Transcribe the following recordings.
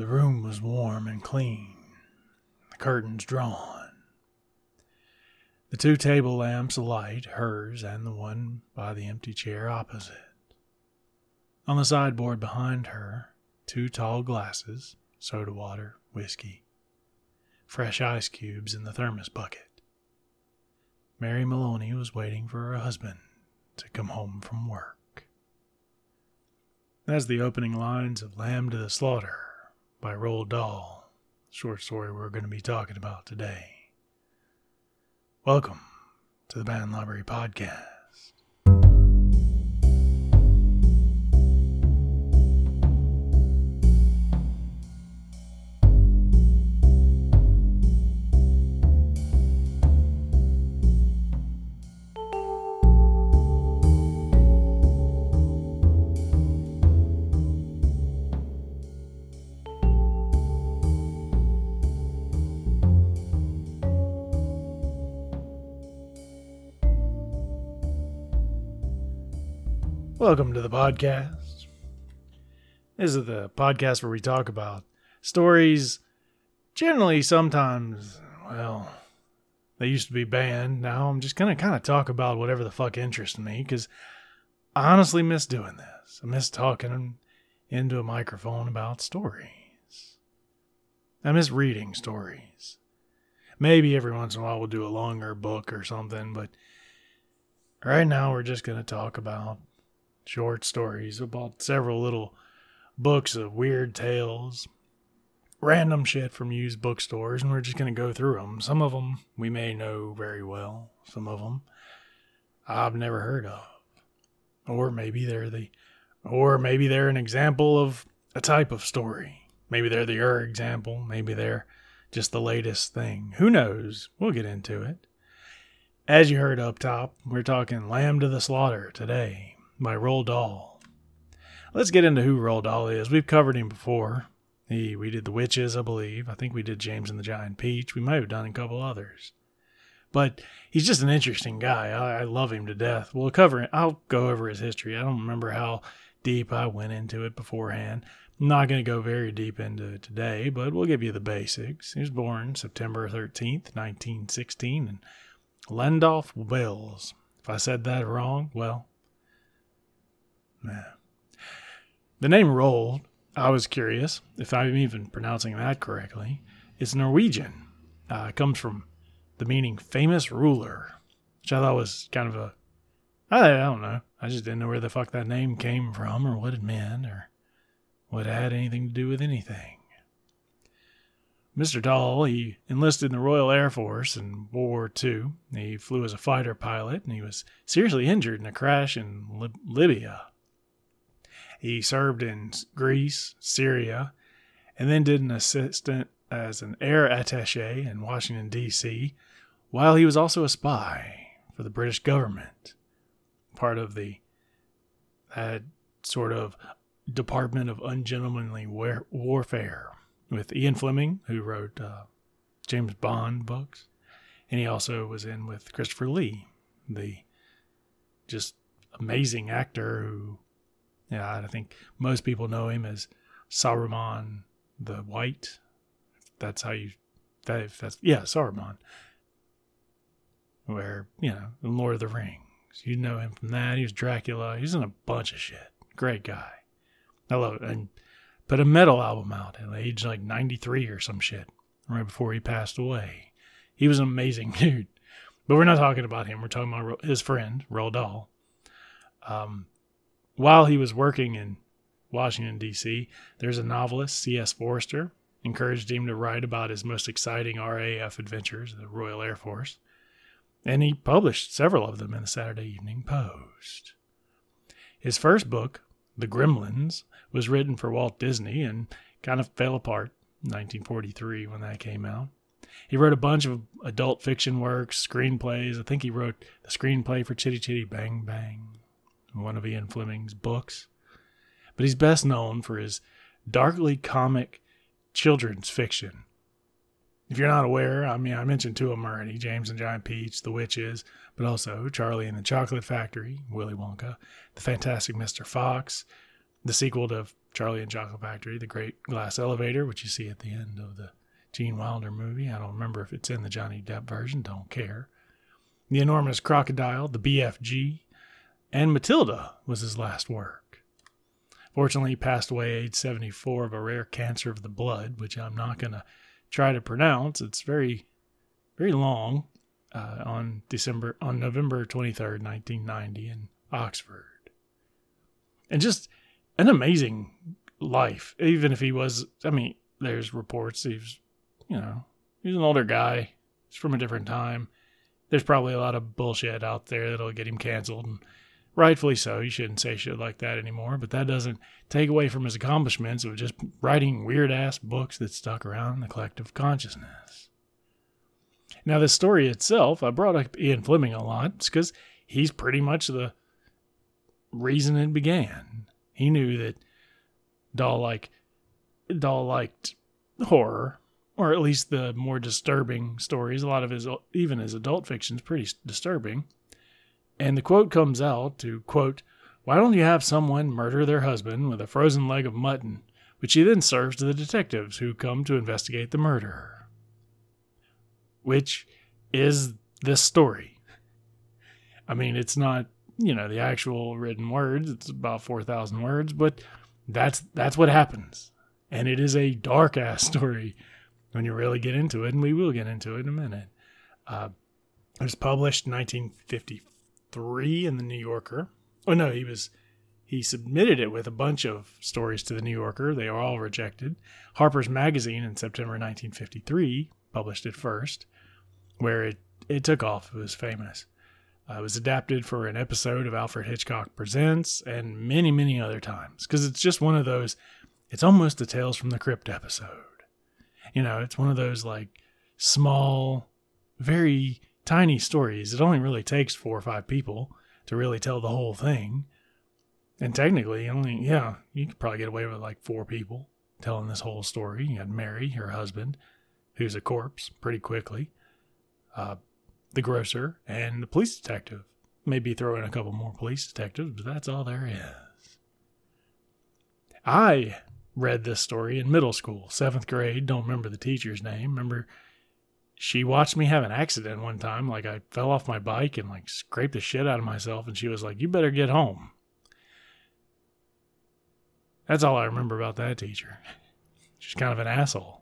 The room was warm and clean, the curtains drawn. The two table lamps alight, hers and the one by the empty chair opposite. On the sideboard behind her, two tall glasses, soda water, whiskey, fresh ice cubes in the thermos bucket. Mary Maloney was waiting for her husband to come home from work. That's the opening lines of Lamb to the Slaughter by Roald Dahl, short story we're going to be talking about today. Welcome to the Banned Library Podcast. Welcome to the podcast. This is the podcast where we talk about stories. Generally, sometimes, well, they used to be banned. Now I'm just going to kind of talk about whatever the fuck interests me because I honestly miss doing this. I miss talking into a microphone about stories. I miss reading stories. Maybe every once in a while we'll do a longer book or something, but right now we're just going to talk about short stories. I bought several little books of weird tales, random shit from used bookstores, and we're just going to go through them. Some of them we may know very well, some of them I've never heard of. Or maybe they're the or maybe they're an example of a type of story. Maybe they're the er example, maybe they're just the latest thing. Who knows? We'll get into it. As you heard up top, we're talking Lamb to the Slaughter today by Roald Dahl. Let's get into who Roald Dahl is. We've covered him before. He, we did The Witches, I believe. I think we did James and the Giant Peach. We might have done a couple others. But he's just an interesting guy. I, I love him to death. We'll cover it. I'll go over his history. I don't remember how deep I went into it beforehand. I'm not going to go very deep into it today, but we'll give you the basics. He was born September 13th, 1916, in Llandolph, Wales. If I said that wrong, well, the name Roald, I was curious if I'm even pronouncing that correctly. It's Norwegian. Uh, it comes from the meaning famous ruler, which I thought was kind of a. I, I don't know. I just didn't know where the fuck that name came from or what it meant or what it had anything to do with anything. Mr. Dahl, he enlisted in the Royal Air Force in World War II. He flew as a fighter pilot and he was seriously injured in a crash in Lib- Libya he served in Greece, Syria, and then did an assistant as an air attache in Washington, D.C., while he was also a spy for the British government, part of the that sort of Department of Ungentlemanly war- Warfare with Ian Fleming, who wrote uh, James Bond books, and he also was in with Christopher Lee, the just amazing actor who yeah, I think most people know him as Saruman the White. That's how you that if that's yeah, Saruman. Where, you know, Lord of the Rings. You know him from that. He was Dracula. He's in a bunch of shit. Great guy. I love it. And put a metal album out at age like 93 or some shit, right before he passed away. He was an amazing dude. But we're not talking about him. We're talking about his friend, Roald Dahl. Um, while he was working in Washington, D.C., there's a novelist, C.S. Forester, encouraged him to write about his most exciting RAF adventures, the Royal Air Force, and he published several of them in the Saturday Evening Post. His first book, The Gremlins, was written for Walt Disney and kind of fell apart in 1943 when that came out. He wrote a bunch of adult fiction works, screenplays. I think he wrote the screenplay for Chitty Chitty Bang Bang one of Ian Fleming's books. But he's best known for his darkly comic children's fiction. If you're not aware, I mean, I mentioned two of them already James and Giant Peach, The Witches, but also Charlie and the Chocolate Factory, Willy Wonka, The Fantastic Mr. Fox, the sequel to Charlie and Chocolate Factory, The Great Glass Elevator, which you see at the end of the Gene Wilder movie. I don't remember if it's in the Johnny Depp version, don't care. The Enormous Crocodile, The BFG, and Matilda was his last work. Fortunately, he passed away age 74 of a rare cancer of the blood, which I'm not going to try to pronounce. It's very, very long. Uh, on December, on November 23rd, 1990, in Oxford, and just an amazing life. Even if he was, I mean, there's reports he's, you know, he's an older guy. He's from a different time. There's probably a lot of bullshit out there that'll get him canceled, and rightfully so. He shouldn't say shit like that anymore. But that doesn't take away from his accomplishments of just writing weird ass books that stuck around in the collective consciousness. Now, the story itself, I brought up Ian Fleming a lot because he's pretty much the reason it began. He knew that Dahl like Dahl liked horror, or at least the more disturbing stories. A lot of his, even his adult fiction, is pretty disturbing. And the quote comes out to quote, "Why don't you have someone murder their husband with a frozen leg of mutton, which he then serves to the detectives who come to investigate the murder?" which is this story. I mean, it's not, you know, the actual written words, it's about 4,000 words, but that's that's what happens. And it is a dark ass story when you really get into it, and we will get into it in a minute. Uh, it was published in 1953 in the New Yorker. Oh no, he was he submitted it with a bunch of stories to the New Yorker. They were all rejected. Harper's Magazine in September 1953 published it first, where it, it took off. It was famous. Uh, it was adapted for an episode of Alfred Hitchcock Presents and many, many other times because it's just one of those, it's almost the Tales from the Crypt episode. You know, it's one of those like small, very tiny stories. It only really takes four or five people to really tell the whole thing. And technically, only, yeah, you could probably get away with like four people telling this whole story. You had Mary, her husband, who's a corpse pretty quickly, uh, the grocer, and the police detective. Maybe throw in a couple more police detectives, but that's all there is. I read this story in middle school, seventh grade. Don't remember the teacher's name. Remember, she watched me have an accident one time. Like I fell off my bike and like scraped the shit out of myself, and she was like, "You better get home." That's all I remember about that teacher. She's kind of an asshole.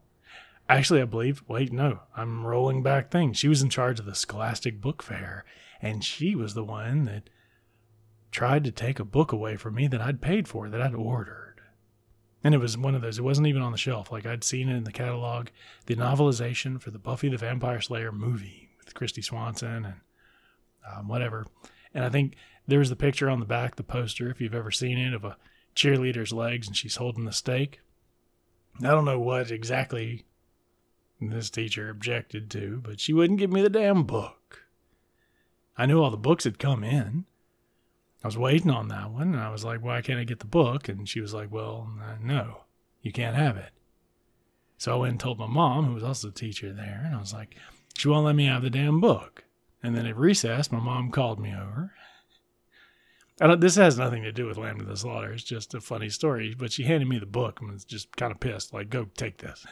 Actually, I believe, wait, no, I'm rolling back things. She was in charge of the Scholastic Book Fair, and she was the one that tried to take a book away from me that I'd paid for, that I'd ordered. And it was one of those, it wasn't even on the shelf. Like I'd seen it in the catalog, the novelization for the Buffy the Vampire Slayer movie with Kristy Swanson and um, whatever. And I think there was the picture on the back, the poster, if you've ever seen it, of a cheerleader's legs and she's holding the stake. I don't know what exactly this teacher objected to, but she wouldn't give me the damn book. I knew all the books had come in. I was waiting on that one, and I was like, why can't I get the book? And she was like, well, no, you can't have it. So I went and told my mom, who was also a teacher there, and I was like, she won't let me have the damn book. And then at recess, my mom called me over. this has nothing to do with Lamb to the Slaughter. It's just a funny story. But she handed me the book and was just kind of pissed, like, go take this.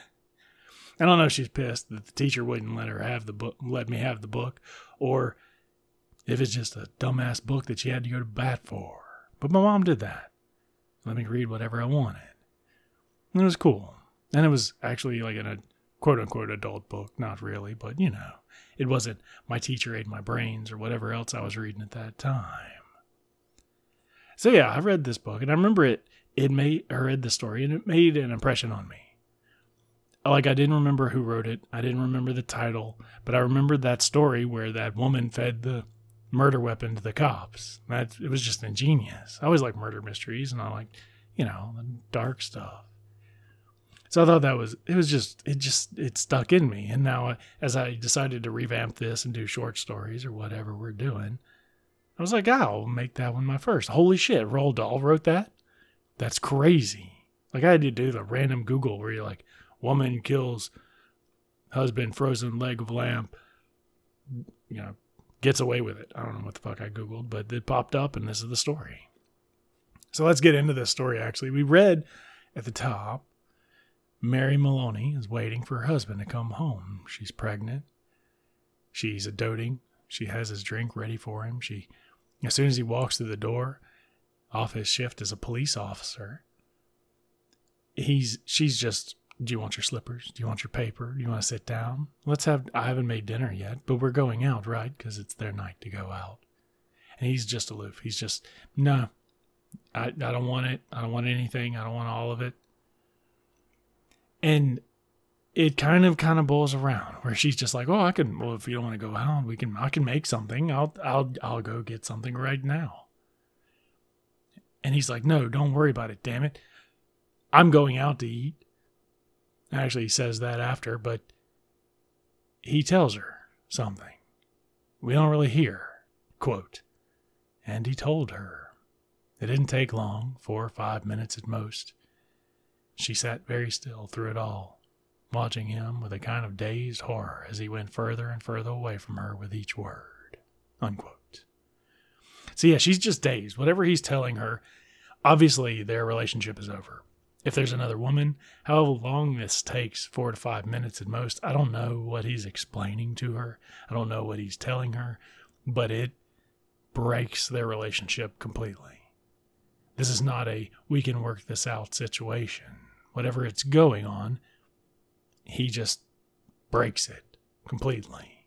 I don't know if she's pissed that the teacher wouldn't let her have the book, let me have the book, or if it's just a dumbass book that she had to go to bat for. But my mom did that. Let me read whatever I wanted. And it was cool. And it was actually like in a quote unquote adult book. Not really, but you know, it wasn't My Teacher Ate My Brains or whatever else I was reading at that time. So yeah, I read this book and I remember it, it made, I read the story and it made an impression on me like I didn't remember who wrote it. I didn't remember the title, but I remembered that story where that woman fed the murder weapon to the cops. That it was just ingenious. I always like murder mysteries and I like, you know, the dark stuff. So I thought that was it was just it just it stuck in me. And now uh, as I decided to revamp this and do short stories or whatever we're doing, I was like, I'll make that one my first. Holy shit, Roald Dahl wrote that? That's crazy. Like I had to do the random Google where you're like, woman kills husband, frozen leg of lamp, you know, gets away with it. I don't know what the fuck I Googled, but it popped up and this is the story. So let's get into this story actually. We read At the top, Mary Maloney is waiting for her husband to come home. She's pregnant. She's a doting. She has his drink ready for him. She, as soon as he walks through the door, off his shift as a police officer, he's she's just do you want your slippers? Do you want your paper? Do you want to sit down? Let's have i haven't made dinner yet but we're going out right? Because it's their night to go out. And he's just aloof. He's just no. I, I don't want it. I don't want anything. I don't want all of it. And it kind of kind of boils around where she's just like oh i can well if you don't want to go out we can i can make something. I'll i'll i'll go get something right now. And he's like no don't worry about it damn it. I'm going out to eat. Actually, he says that after, but he tells her something. We don't really hear. Quote, and he told her. It didn't take long, four or five minutes at most. She sat very still through it all, watching him with a kind of dazed horror as he went further and further away from her with each word. Unquote. So, yeah, she's just dazed. Whatever he's telling her, obviously their relationship is over if there's another woman, however long this takes, four to five minutes at most, I don't know what he's explaining to her. I don't know what he's telling her, but it breaks their relationship completely. This is not a we can work this out situation. Whatever it's going on, he just breaks it completely.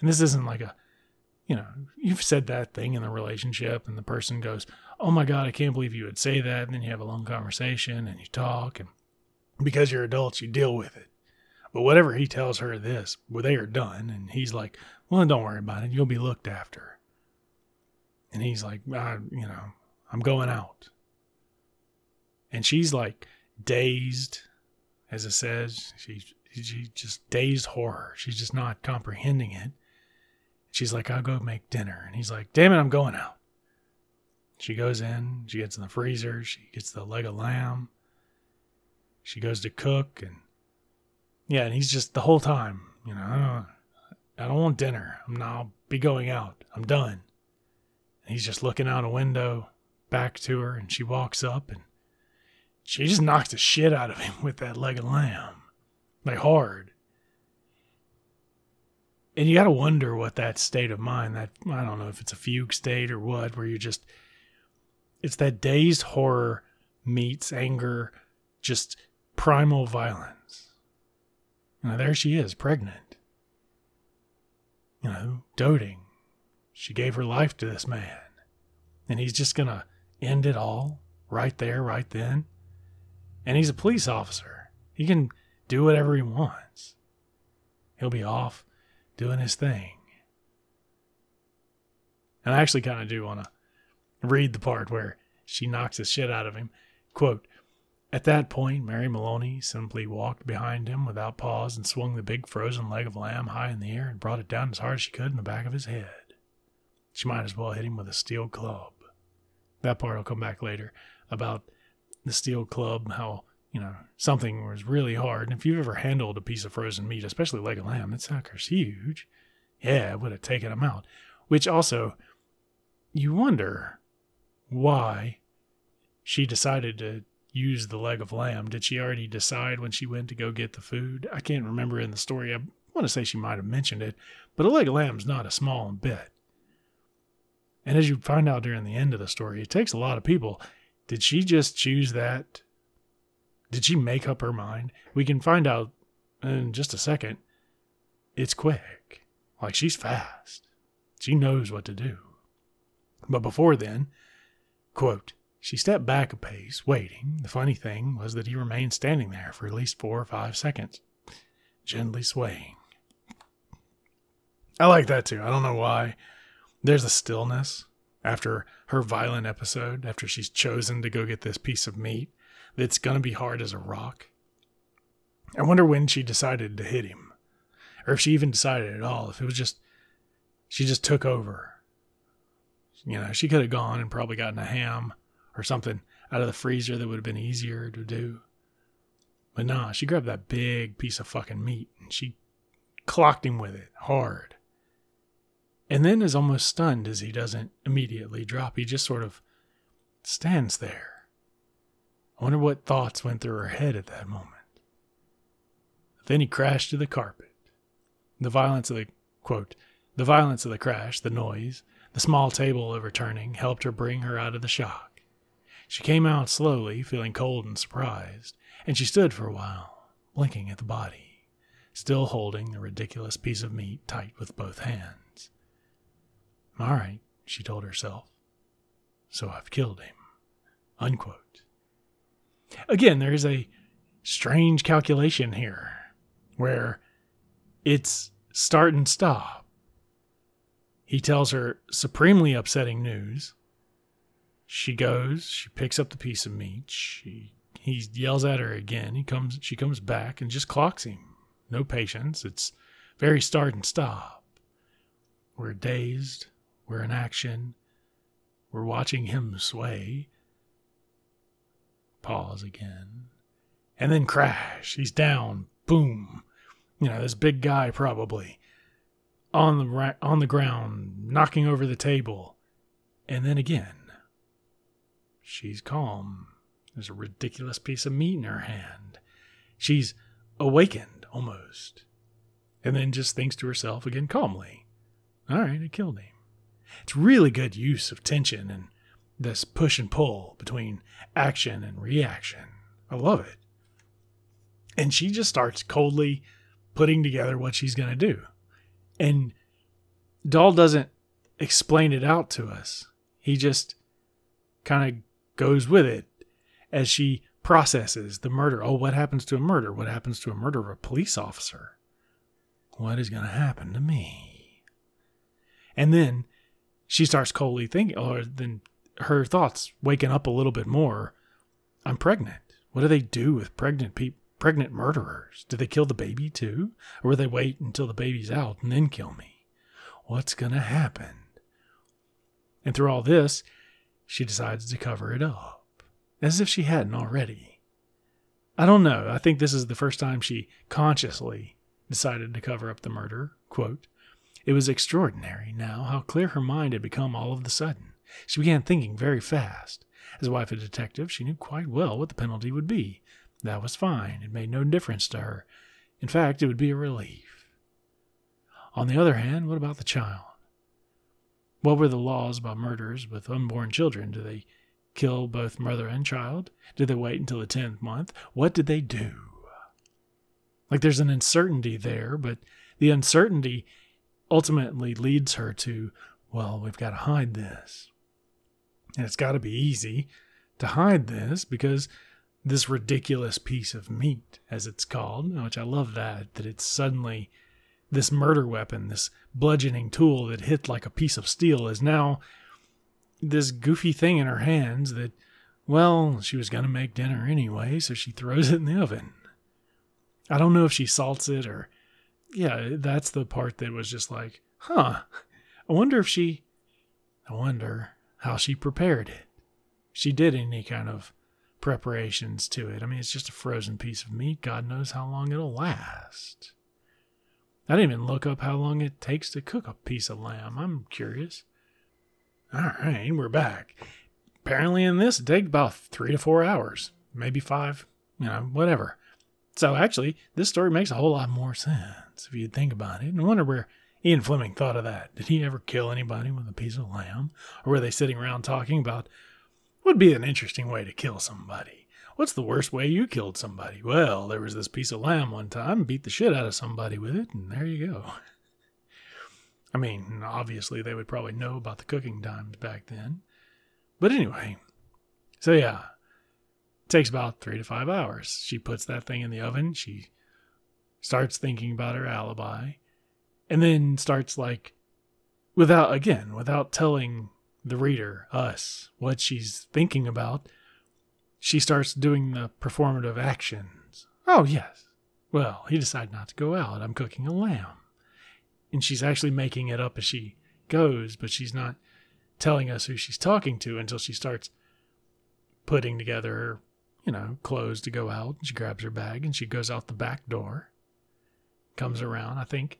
And this isn't like a, you know, you've said that thing in the relationship, and the person goes, oh my God, I can't believe you would say that. And then you have a long conversation and you talk. And because you're adults, you deal with it. But whatever he tells her this, well, they are done. And he's like, well, don't worry about it. You'll be looked after. And he's like, I, you know, I'm going out. And she's like dazed, as it says. She's she just dazed horror. She's just not comprehending it. She's like, I'll go make dinner. And he's like, damn it, I'm going out. She goes in, she gets in the freezer, she gets the leg of lamb. She goes to cook and yeah, and he's just the whole time, you know, I don't, I don't want dinner. I'm not, I'll be going out. I'm done. And he's just looking out a window back to her and she walks up and she just knocks the shit out of him with that leg of lamb. Like hard. And you got to wonder what that state of mind, that I don't know if it's a fugue state or what, where you're just it's that dazed horror meets anger, just primal violence. Now there she is, pregnant. You know, doting. She gave her life to this man. And he's just going to end it all right there, right then. And he's a police officer. He can do whatever he wants. He'll be off doing his thing. And I actually kind of do want to read the part where she knocks the shit out of him. Quote, At that point, Mary Maloney simply walked behind him without pause and swung the big frozen leg of lamb high in the air and brought it down as hard as she could in the back of his head. She might as well hit him with a steel club. That part will come back later about the steel club, how, you know, something was really hard. And if you've ever handled a piece of frozen meat, especially leg of lamb, that sucker's huge. Yeah, it would have taken him out. Which also, you wonder why she decided to use the leg of lamb. Did she already decide when she went to go get the food? I can't remember in the story. I want to say she might have mentioned it, but a leg of lamb is not a small bit. And as you find out during the end of the story, it takes a lot of people. Did she just choose that? Did she make up her mind? We can find out in just a second. It's quick. Like she's fast. She knows what to do. But before then, Quote, she stepped back a pace, waiting. The funny thing was that he remained standing there for at least four or five seconds, gently swaying. I like that too. I don't know why. There's a stillness after her violent episode, after she's chosen to go get this piece of meat that's going to be hard as a rock. I wonder when she decided to hit him, or if she even decided at all, if it was just, she just took over you know, she could have gone and probably gotten a ham or something out of the freezer that would have been easier to do. But nah, she grabbed that big piece of fucking meat and she clocked him with it hard. And then is almost stunned as he doesn't immediately drop. He just sort of stands there. I wonder what thoughts went through her head at that moment. Then he crashed to the carpet. The violence of the quote, the violence of the crash, the noise, the small table overturning helped her bring her out of the shock. She came out slowly, feeling cold and surprised, and she stood for a while, blinking at the body, still holding the ridiculous piece of meat tight with both hands. All right, she told herself. So I've killed him. Unquote. Again, there is a strange calculation here where it's start and stop. He tells her supremely upsetting news. She goes, she picks up the piece of meat. She he yells at her again. He comes she comes back and just clocks him. No patience. It's very start and stop. We're dazed, we're in action. We're watching him sway. Pause again. And then crash. He's down. Boom. You know, this big guy probably on the ra- on the ground, knocking over the table. And then again. She's calm. There's a ridiculous piece of meat in her hand. She's awakened almost. And then just thinks to herself again calmly, All right, I killed him. It's really good use of tension and this push and pull between action and reaction. I love it. And she just starts coldly putting together what she's going to do. And Dahl doesn't explain it out to us. He just kind of goes with it as she processes the murder. Oh, what happens to a murder? What happens to a murder of a police officer? What is going to happen to me? And then she starts coldly thinking, or then her thoughts waking up a little bit more. I'm pregnant. What do they do with pregnant people? Pregnant murderers? Do they kill the baby too? Or will they wait until the baby's out and then kill me? What's going to happen? And through all this, she decides to cover it up, as if she hadn't already. I don't know. I think this is the first time she consciously decided to cover up the murder. Quote, it was extraordinary now how clear her mind had become all of the sudden. She began thinking very fast. As wife of a detective, she knew quite well what the penalty would be. That was fine. It made no difference to her. In fact, it would be a relief. On the other hand, what about the child? What were the laws about murders with unborn children? Do they kill both mother and child? Did they wait until the 10th month? What did they do? Like there's an uncertainty there, but the uncertainty ultimately leads her to, well, we've got to hide this. And it's got to be easy to hide this because this ridiculous piece of meat, as it's called, which I love that, that it's suddenly this murder weapon, this bludgeoning tool that hit like a piece of steel, is now this goofy thing in her hands that, well, she was going to make dinner anyway, so she throws it in the oven. I don't know if she salts it or yeah, that's the part that was just like, huh, I wonder if she, I wonder how she prepared it. She did any kind of preparations to it. I mean, it's just a frozen piece of meat. God knows how long it'll last. I didn't even look up how long it takes to cook a piece of lamb. I'm curious. All right, we're back. Apparently, in this, it takes about three to four hours, maybe five, you know, whatever. So, actually, this story makes a whole lot more sense if you think about it. I wonder where Ian Fleming thought of that. Did he ever kill anybody with a piece of lamb? Or were they sitting around talking about would be an interesting way to kill somebody? What's the worst way you killed somebody? Well, there was this piece of lamb one time, beat the shit out of somebody with it, and there you go. I mean, obviously, they would probably know about the cooking times back then. But anyway, so yeah, it takes about three to five hours. She puts that thing in the oven. She starts thinking about her alibi, and then starts like, without, again, without telling the reader, us, what she's thinking about, she starts doing the performative actions. Oh, yes. Well, he decided not to go out. I'm cooking a lamb. And she's actually making it up as she goes, but she's not telling us who she's talking to until she starts putting together her, you know, clothes to go out. She grabs her bag and she goes out the back door comes around, I think,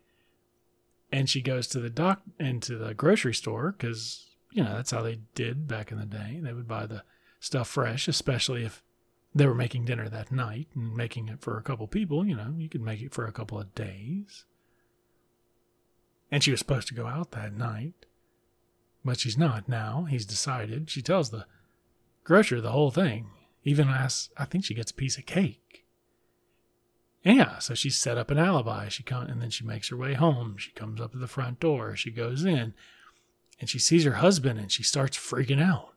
and she goes to the doc into the grocery store because you know that's how they did back in the day. They would buy the stuff fresh, especially if they were making dinner that night and making it for a couple people. You know, you could make it for a couple of days. And she was supposed to go out that night, but she's not now. He's decided. She tells the grocer the whole thing, even asks, I think she gets a piece of cake. Yeah, so she set up an alibi. She come, and then she makes her way home. She comes up to the front door. She goes in, and she sees her husband, and she starts freaking out.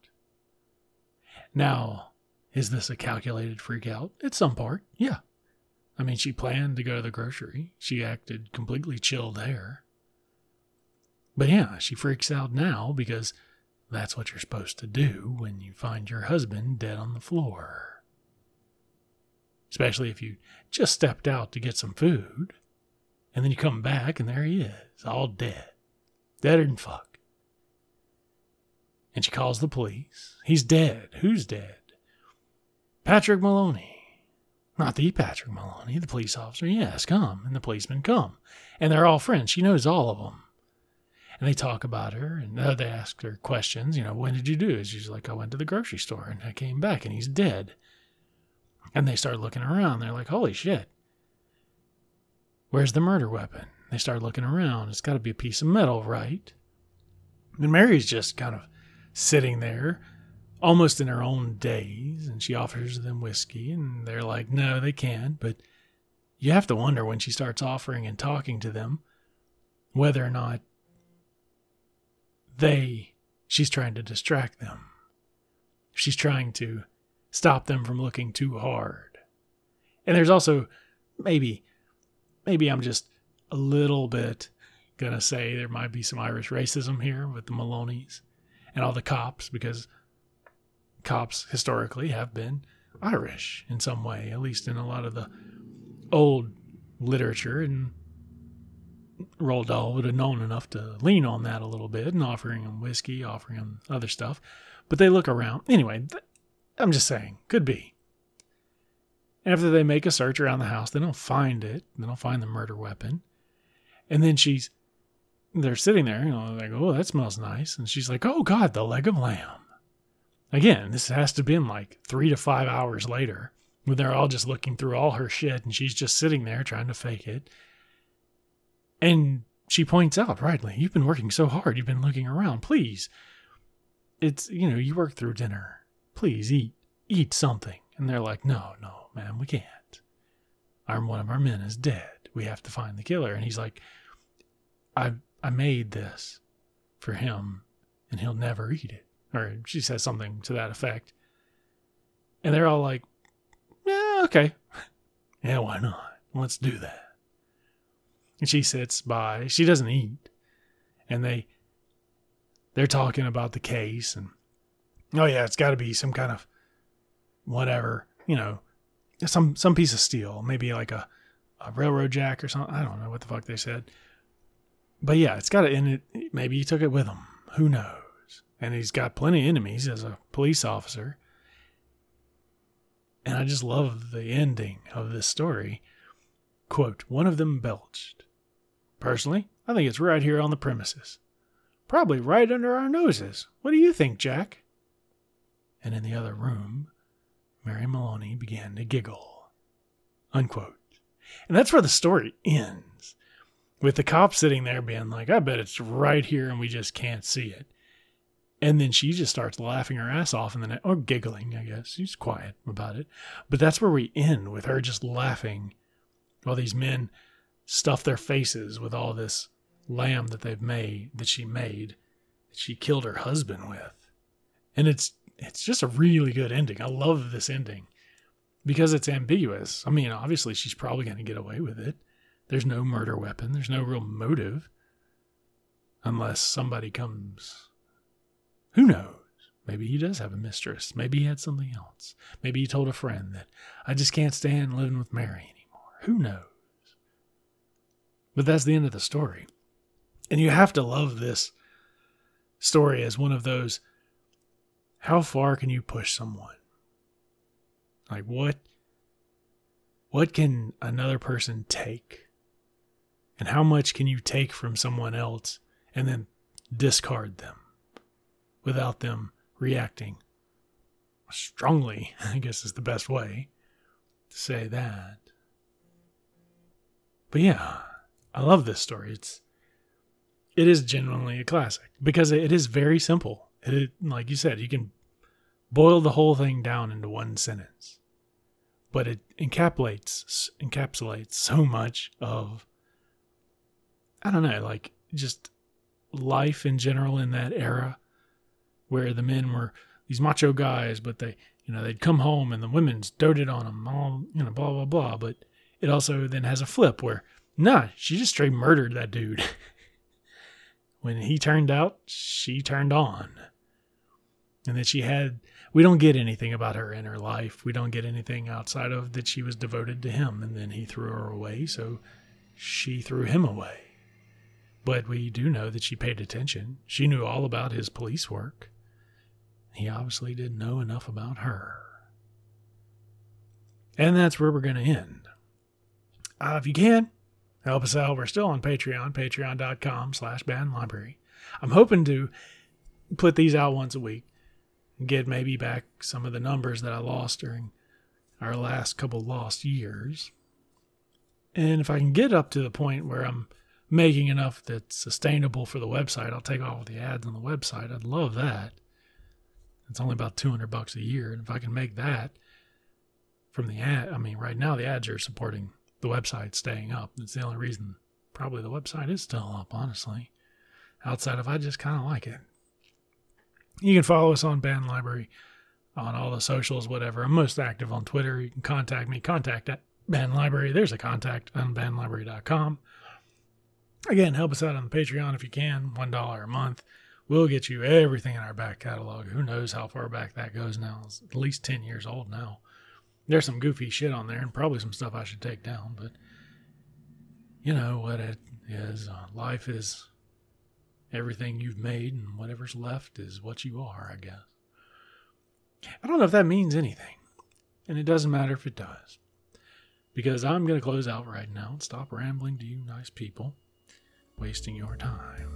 Now, is this a calculated freak out? It's some part, yeah. I mean, she planned to go to the grocery. She acted completely chill there. But yeah, she freaks out now because that's what you're supposed to do when you find your husband dead on the floor. Especially if you just stepped out to get some food, and then you come back and there he is, all dead. Deader than fuck. And she calls the police. He's dead. Who's dead? Patrick Maloney. Not the Patrick Maloney, the police officer. Yes, come. And the policemen come. And they're all friends. She knows all of them. And they talk about her and they ask her questions. You know, when did you do it? She's like, I went to the grocery store and I came back and he's dead. And they start looking around. They're like, holy shit. Where's the murder weapon? They start looking around. It's got to be a piece of metal, right? And Mary's just kind of sitting there almost in her own daze, and she offers them whiskey, and they're like, no, they can't. But you have to wonder when she starts offering and talking to them whether or not they, she's trying to distract them. She's trying to stop them from looking too hard. And there's also maybe, maybe I'm just a little bit gonna say there might be some Irish racism here with the Maloneys and all the cops because cops historically have been Irish in some way, at least in a lot of the old literature. And Roald Dahl would have known enough to lean on that a little bit and offering him whiskey, offering him other stuff. But they look around. Anyway, th- I'm just saying, could be. After they make a search around the house, they don't find it. They don't find the murder weapon. And then she's, they're sitting there, you know, like, oh, that smells nice. And she's like, oh, God, the leg of lamb. Again, this has to have been like three to five hours later when they're all just looking through all her shit and she's just sitting there trying to fake it. And she points out, rightly, you've been working so hard. You've been looking around. Please. It's, you know, you work through dinner. Please eat, eat something. And they're like, no, no, man, we can't. Our, one of our men is dead. We have to find the killer. And he's like, I, I made this for him and he'll never eat it or she says something to that effect. And they're all like, yeah, okay. yeah, why not? Let's do that. And she sits by, she doesn't eat. And they they're talking about the case and oh yeah, it's gotta be some kind of whatever, you know, some some piece of steel, maybe like a, a railroad jack or something. I don't know what the fuck they said. But yeah, it's got it in it. Maybe he took it with him. Who knows? and he's got plenty of enemies as a police officer. And I just love the ending of this story. Quote, one of them belched. Personally, I think it's right here on the premises. Probably right under our noses. What do you think, Jack? And in the other room, Mary Maloney began to giggle. Unquote. And that's where the story ends. With the cop sitting there being like, I bet it's right here and we just can't see it. And then she just starts laughing her ass off, and then or giggling, I guess. She's quiet about it. But that's where we end with her just laughing while these men stuff their faces with all this lamb that they've made, that she made, that she killed her husband with. And it's it's just a really good ending. I love this ending because it's ambiguous. I mean, obviously she's probably going to get away with it. There's no murder weapon. There's no real motive unless somebody comes who knows? Maybe he does have a mistress. Maybe he had something else. Maybe he told a friend that I just can't stand living with Mary anymore. Who knows? But that's the end of the story. And you have to love this story as one of those how far can you push someone? Like what what can another person take? And how much can you take from someone else and then discard them? without them reacting strongly, I guess is the best way to say that. But yeah, I love this story. It's it is genuinely a classic because it is very simple. It like you said, you can boil the whole thing down into one sentence. But it encapsulates encapsulates so much of I don't know, like just life in general in that era where the men were these macho guys, but they, you know, they'd come home and the women's doted on them, all, you know, blah, blah, blah. But it also then has a flip where, nah, she just straight murdered that dude. when he turned out, she turned on. And that she had, we don't get anything about her in her life. We don't get anything outside of that she was devoted to him. And then he threw her away. So she threw him away. But we do know that she paid attention. She knew all about his police work. He obviously didn't know enough about her. And that's where we're going to end. Uh, if you can, help us out. We're still on Patreon, patreon.com slash bannedlibrary. I'm hoping to put these out once a week and get maybe back some of the numbers that I lost during our last couple lost years. And if I can get up to the point where I'm making enough that's sustainable for the website, I'll take off the ads on the website. I'd love that. It's only about 200 bucks a year. And if I can make that from the ad, I mean, right now the ads are supporting the website staying up. That's the only reason probably the website is still up, honestly. Outside of I just kind of like it. You can follow us on Banned Library on all the socials, whatever. I'm most active on Twitter. You can contact me, contact at Banned Library. There's a contact on bannedlibrary.com. Again, help us out on the Patreon if you can, $1 a month. We'll get you everything in our back catalog. Who knows how far back that goes now? It's at least 10 years old now. There's some goofy shit on there and probably some stuff I should take down, but you know what it is. Uh, life is everything you've made, and whatever's left is what you are, I guess. I don't know if that means anything, and it doesn't matter if it does, because I'm going to close out right now and stop rambling to you nice people wasting your time.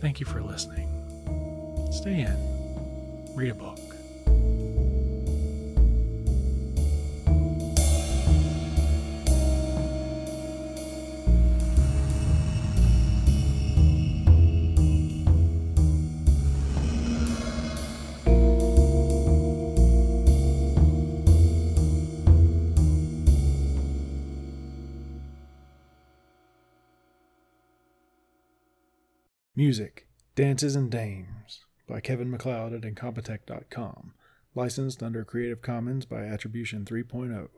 Thank you for listening. Stay in, read a book. Music, Dances and Dames by Kevin MacLeod at Incompetech.com. Licensed under Creative Commons by Attribution 3.0.